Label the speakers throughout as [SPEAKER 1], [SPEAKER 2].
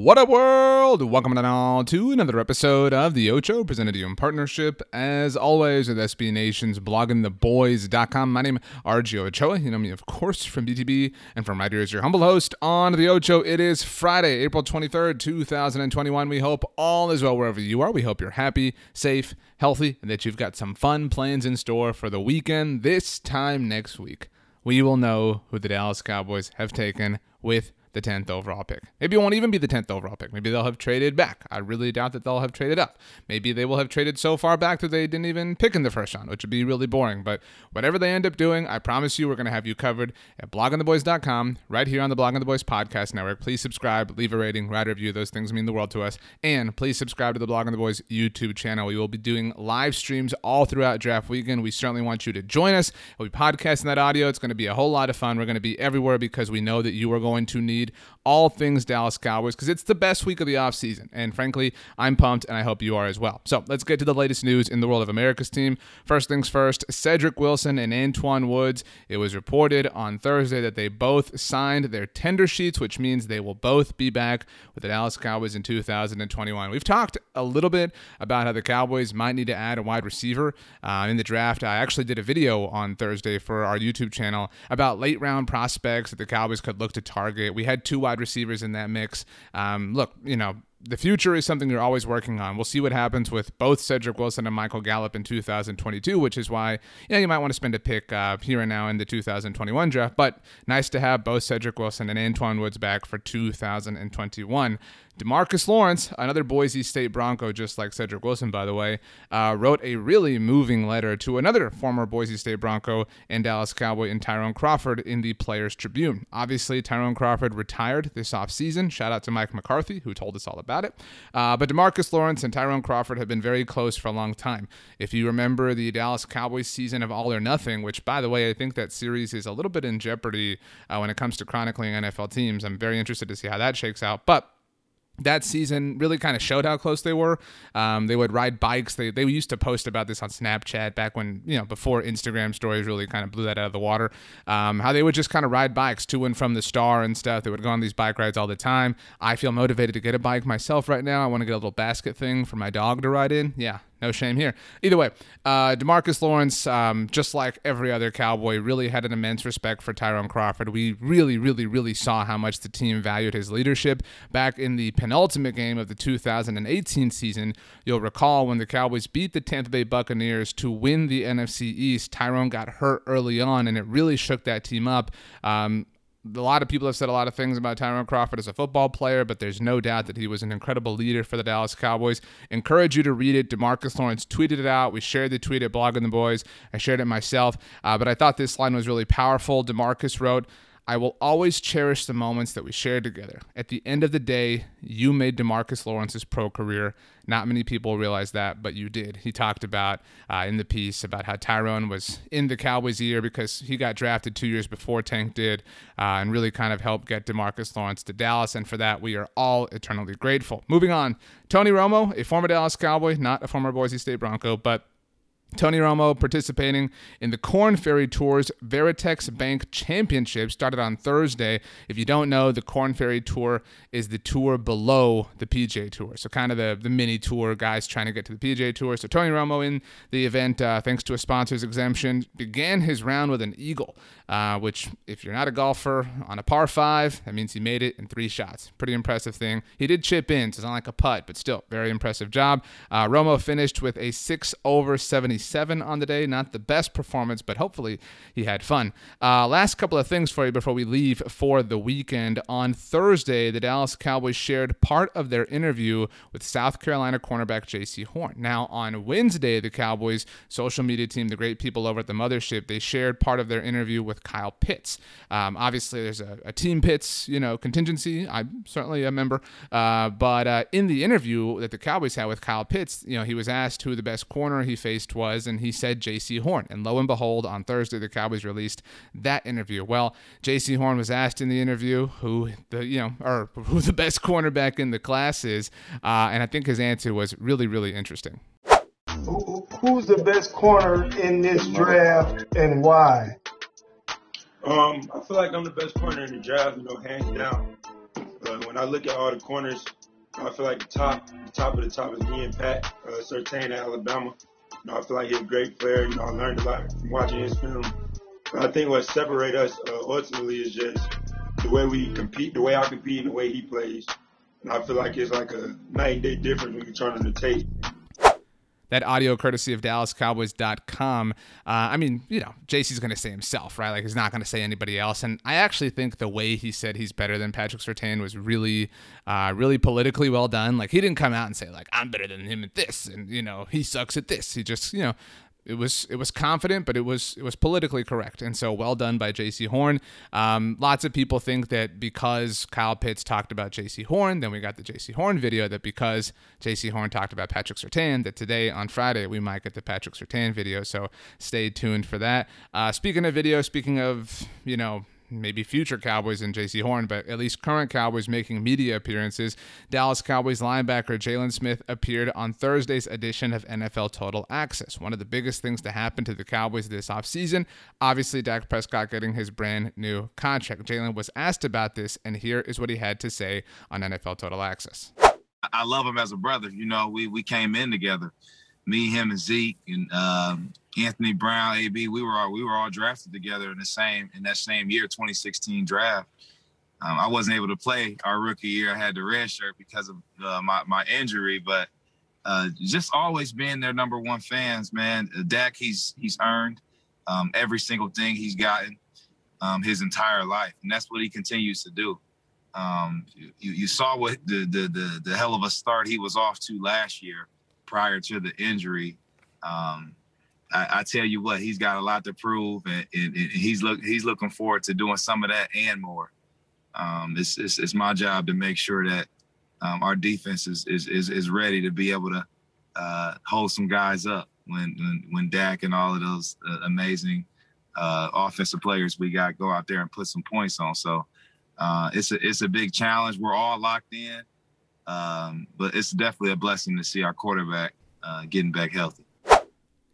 [SPEAKER 1] What up, world? Welcome to another episode of The Ocho, presented to you in partnership, as always, with SB Nation's bloggingtheboys.com. My name is RJ Ochoa. You know me, of course, from BTB and from right here as your humble host on The Ocho. It is Friday, April 23rd, 2021. We hope all is well wherever you are. We hope you're happy, safe, healthy, and that you've got some fun plans in store for the weekend. This time next week, we will know who the Dallas Cowboys have taken with the 10th overall pick. Maybe it won't even be the 10th overall pick. Maybe they'll have traded back. I really doubt that they'll have traded up. Maybe they will have traded so far back that they didn't even pick in the first round, which would be really boring. But whatever they end up doing, I promise you we're going to have you covered at bloggingtheboys.com, right here on the Blogging the Boys podcast network. Please subscribe, leave a rating, write a review. Those things mean the world to us. And please subscribe to the Blogging the Boys YouTube channel. We will be doing live streams all throughout draft weekend. We certainly want you to join us. We'll be podcasting that audio. It's going to be a whole lot of fun. We're going to be everywhere because we know that you are going to need all things Dallas Cowboys because it's the best week of the offseason. And frankly, I'm pumped and I hope you are as well. So let's get to the latest news in the world of America's team. First things first Cedric Wilson and Antwaun Woods. It was reported on Thursday that they both signed their tender sheets, which means they will both be back with the Dallas Cowboys in 2021. We've talked a little bit about how the Cowboys might need to add a wide receiver uh, in the draft. I actually did a video on Thursday for our YouTube channel about late round prospects that the Cowboys could look to target. We had two wide receivers in that mix. Um, look, you know, the future is something you're always working on. We'll see what happens with both Cedric Wilson and Michael Gallup in 2022, which is why you, know, you might want to spend a pick uh, here and now in the 2021 draft. But nice to have both Cedric Wilson and Antwaun Woods back for 2021. Demarcus Lawrence, another Boise State Bronco, just like Cedric Wilson, by the way, uh, wrote a really moving letter to another former Boise State Bronco and Dallas Cowboy in Tyrone Crawford in the Players Tribune. Obviously, Tyrone Crawford retired this offseason. Shout out to Mike McCarthy, who told us all about it. Uh, but Demarcus Lawrence and Tyrone Crawford have been very close for a long time. If you remember the Dallas Cowboys season of All or Nothing, which, by the way, I think that series is a little bit in jeopardy uh, when it comes to chronicling NFL teams. I'm very interested to see how that shakes out. But that season really kind of showed how close they were. Um, they would ride bikes. They, they used to post about this on Snapchat back when, you know, before Instagram stories really kind of blew that out of the water. Um, how they would just kind of ride bikes to and from the star and stuff. They would go on these bike rides all the time. I feel motivated to get a bike myself right now. I want to get a little basket thing for my dog to ride in. Yeah, no shame here. Either way, uh, Demarcus Lawrence, um, just like every other Cowboy, really had an immense respect for Tyrone Crawford. We really, really, really saw how much the team valued his leadership back in the penultimate game of the 2018 season. You'll recall when the Cowboys beat the Tampa Bay Buccaneers to win the NFC East. Tyrone got hurt early on, and it really shook that team up. Um, a lot of people have said a lot of things about Tyrone Crawford as a football player, but there's no doubt that he was an incredible leader for the Dallas Cowboys. Encourage you to read it. Demarcus Lawrence tweeted it out. We shared the tweet at Blogging the Boys. I shared it myself, uh, but I thought this line was really powerful. Demarcus wrote, I will always cherish the moments that we shared together. At the end of the day, you made Demarcus Lawrence's pro career. Not many people realize that, but you did. He talked about uh, in the piece about how Tyrone was in the Cowboys' ear because he got drafted two years before Tank did uh, and really kind of helped get Demarcus Lawrence to Dallas. And for that, we are all eternally grateful. Moving on, Tony Romo, a former Dallas Cowboy, not a former Boise State Bronco, but Tony Romo participating in the Korn Ferry Tour's Veritex Bank Championship started on Thursday. If you don't know, the Korn Ferry Tour is the tour below the PGA Tour. So kind of the, the mini tour guys trying to get to the PGA Tour. So Tony Romo in the event, uh, thanks to a sponsor's exemption, began his round with an eagle, uh, which if you're not a golfer on a par five, that means he made it in three shots. Pretty impressive thing. He did chip in, so it's not like a putt, but still very impressive job. Uh, Romo finished with a six over 70 Seven on the day. Not the best performance, but hopefully he had fun. Uh, last couple of things for you before we leave for the weekend. On Thursday, the Dallas Cowboys shared part of their interview with South Carolina cornerback Jaycee Horn. Now, on Wednesday, the Cowboys social media team, the great people over at the mothership, they shared part of their interview with Kyle Pitts. Um, obviously, there's a, a, team Pitts, you know, contingency. I'm certainly a member. Uh, but uh, in the interview that the Cowboys had with Kyle Pitts, you know, he was asked who the best corner he faced was was, and he said Jaycee Horn. And lo and behold, on Thursday, the Cowboys released that interview. Well, Jaycee Horn was asked in the interview who the you know or who the best cornerback in the class is, uh, and I think his answer was really really interesting.
[SPEAKER 2] Who's the best corner in this draft and why?
[SPEAKER 3] Um, I feel like I'm the best corner in the draft, you know, hands down. Uh, when I look at all the corners, I feel like the top, the top of the top is me and Pat uh, Surtain at Alabama. You know, I feel like he's a great player. You know, I learned a lot from watching his film. But I think what separates us uh, ultimately is just the way we compete, the way I compete, and the way he plays. And I feel like it's like a night and day difference when you turn on the tape.
[SPEAKER 1] That audio courtesy of DallasCowboys.com. Uh, I mean, you know, Jaycee's going to say himself, right? Like he's not going to say anybody else. And I actually think the way he said he's better than Patrick Surtain was really, uh, really politically well done. Like he didn't come out and say like I'm better than him at this, and you know he sucks at this. He just, you know, it was it was confident, but it was it was politically correct, and so well done by Jaycee Horn. Um, lots of people think that because Kyle Pitts talked about Jaycee Horn, then we got the Jaycee Horn video. That because Jaycee Horn talked about Patrick Surtain, that today on Friday we might get the Patrick Surtain video. So stay tuned for that. Uh, speaking of video, speaking of you know maybe future Cowboys and Jaycee Horn, but at least current Cowboys making media appearances. Dallas Cowboys linebacker Jaylon Smith appeared on Thursday's edition of NFL Total Access. One of the biggest things to happen to the Cowboys this offseason, obviously Dak Prescott getting his brand new contract. Jaylon was asked about this, and here is what he had to say on NFL Total Access.
[SPEAKER 4] I love him as a brother. You know, we we came in together me, him, and Zeke, and um, Anthony Brown, AB. We were all we were all drafted together in the same in that same year, 2016 draft. Um, I wasn't able to play our rookie year. I had the red shirt because of uh, my my injury, but uh, just always being their number one fans, man. Uh, Dak, he's he's earned um, every single thing he's gotten um, his entire life, and that's what he continues to do. Um, you, you saw what the, the the the hell of a start he was off to last year prior to the injury. Um, I, I, tell you what, he's got a lot to prove, and, and, and, he's look he's looking forward to doing some of that and more. Um, it's, it's, it's my job to make sure that um, our defense is, is is is ready to be able to uh, hold some guys up when when, when Dak and all of those uh, amazing uh, offensive players we got go out there and put some points on. So uh, it's a it's a big challenge. We're all locked in. Um, but it's definitely a blessing to see our quarterback uh, getting back healthy.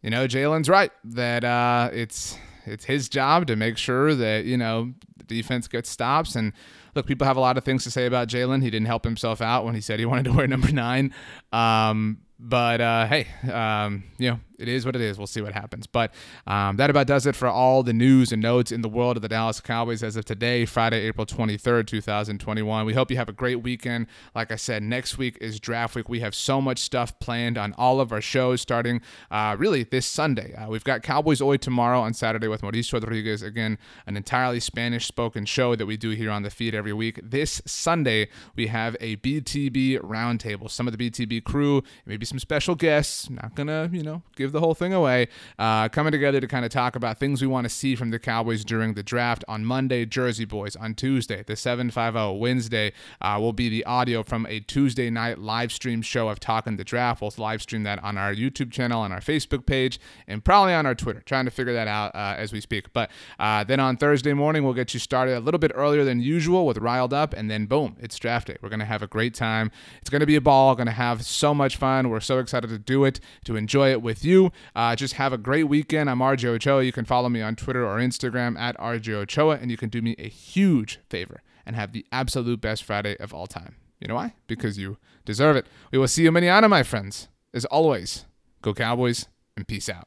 [SPEAKER 1] You know, Jaylon's right that uh, it's it's his job to make sure that you know the defense gets stops. And look, people have a lot of things to say about Jaylon. He didn't help himself out when he said he wanted to wear number nine. Um, but uh, hey, um, you know, it is what it is. We'll see what happens. But um, that about does it for all the news and notes in the world of the Dallas Cowboys as of today, Friday, April 23rd, 2021. We hope you have a great weekend. Like I said, next week is draft week. We have so much stuff planned on all of our shows starting uh, really this Sunday. Uh, we've got Cowboys Hoy tomorrow on Saturday with Mauricio Rodriguez. Again, an entirely Spanish spoken show that we do here on the feed every week. This Sunday, we have a BTB roundtable. Some of the BTB crew, maybe some special guests. Not to, you know, give the whole thing away, uh, coming together to kind of talk about things we want to see from the Cowboys during the draft. On Monday, Jersey Boys. On Tuesday, the 750. Wednesday uh, will be the audio from a Tuesday night live stream show of Talking the Draft. We'll live stream that on our YouTube channel, on our Facebook page, and probably on our Twitter. Trying to figure that out uh, as we speak. But uh, then on Thursday morning, we'll get you started a little bit earlier than usual with Riled Up, and then boom, it's draft day. We're to have a great time. It's to be a ball. To have so much fun. We're We're so excited to do it, to enjoy it with you. Uh, just have a great weekend. I'm RJ Ochoa. You can follow me on Twitter or Instagram at RJ Ochoa, and you can do me a huge favor and have the absolute best Friday of all time. You know why? Because you deserve it. We will see you manana, my friends. As always, go Cowboys and peace out.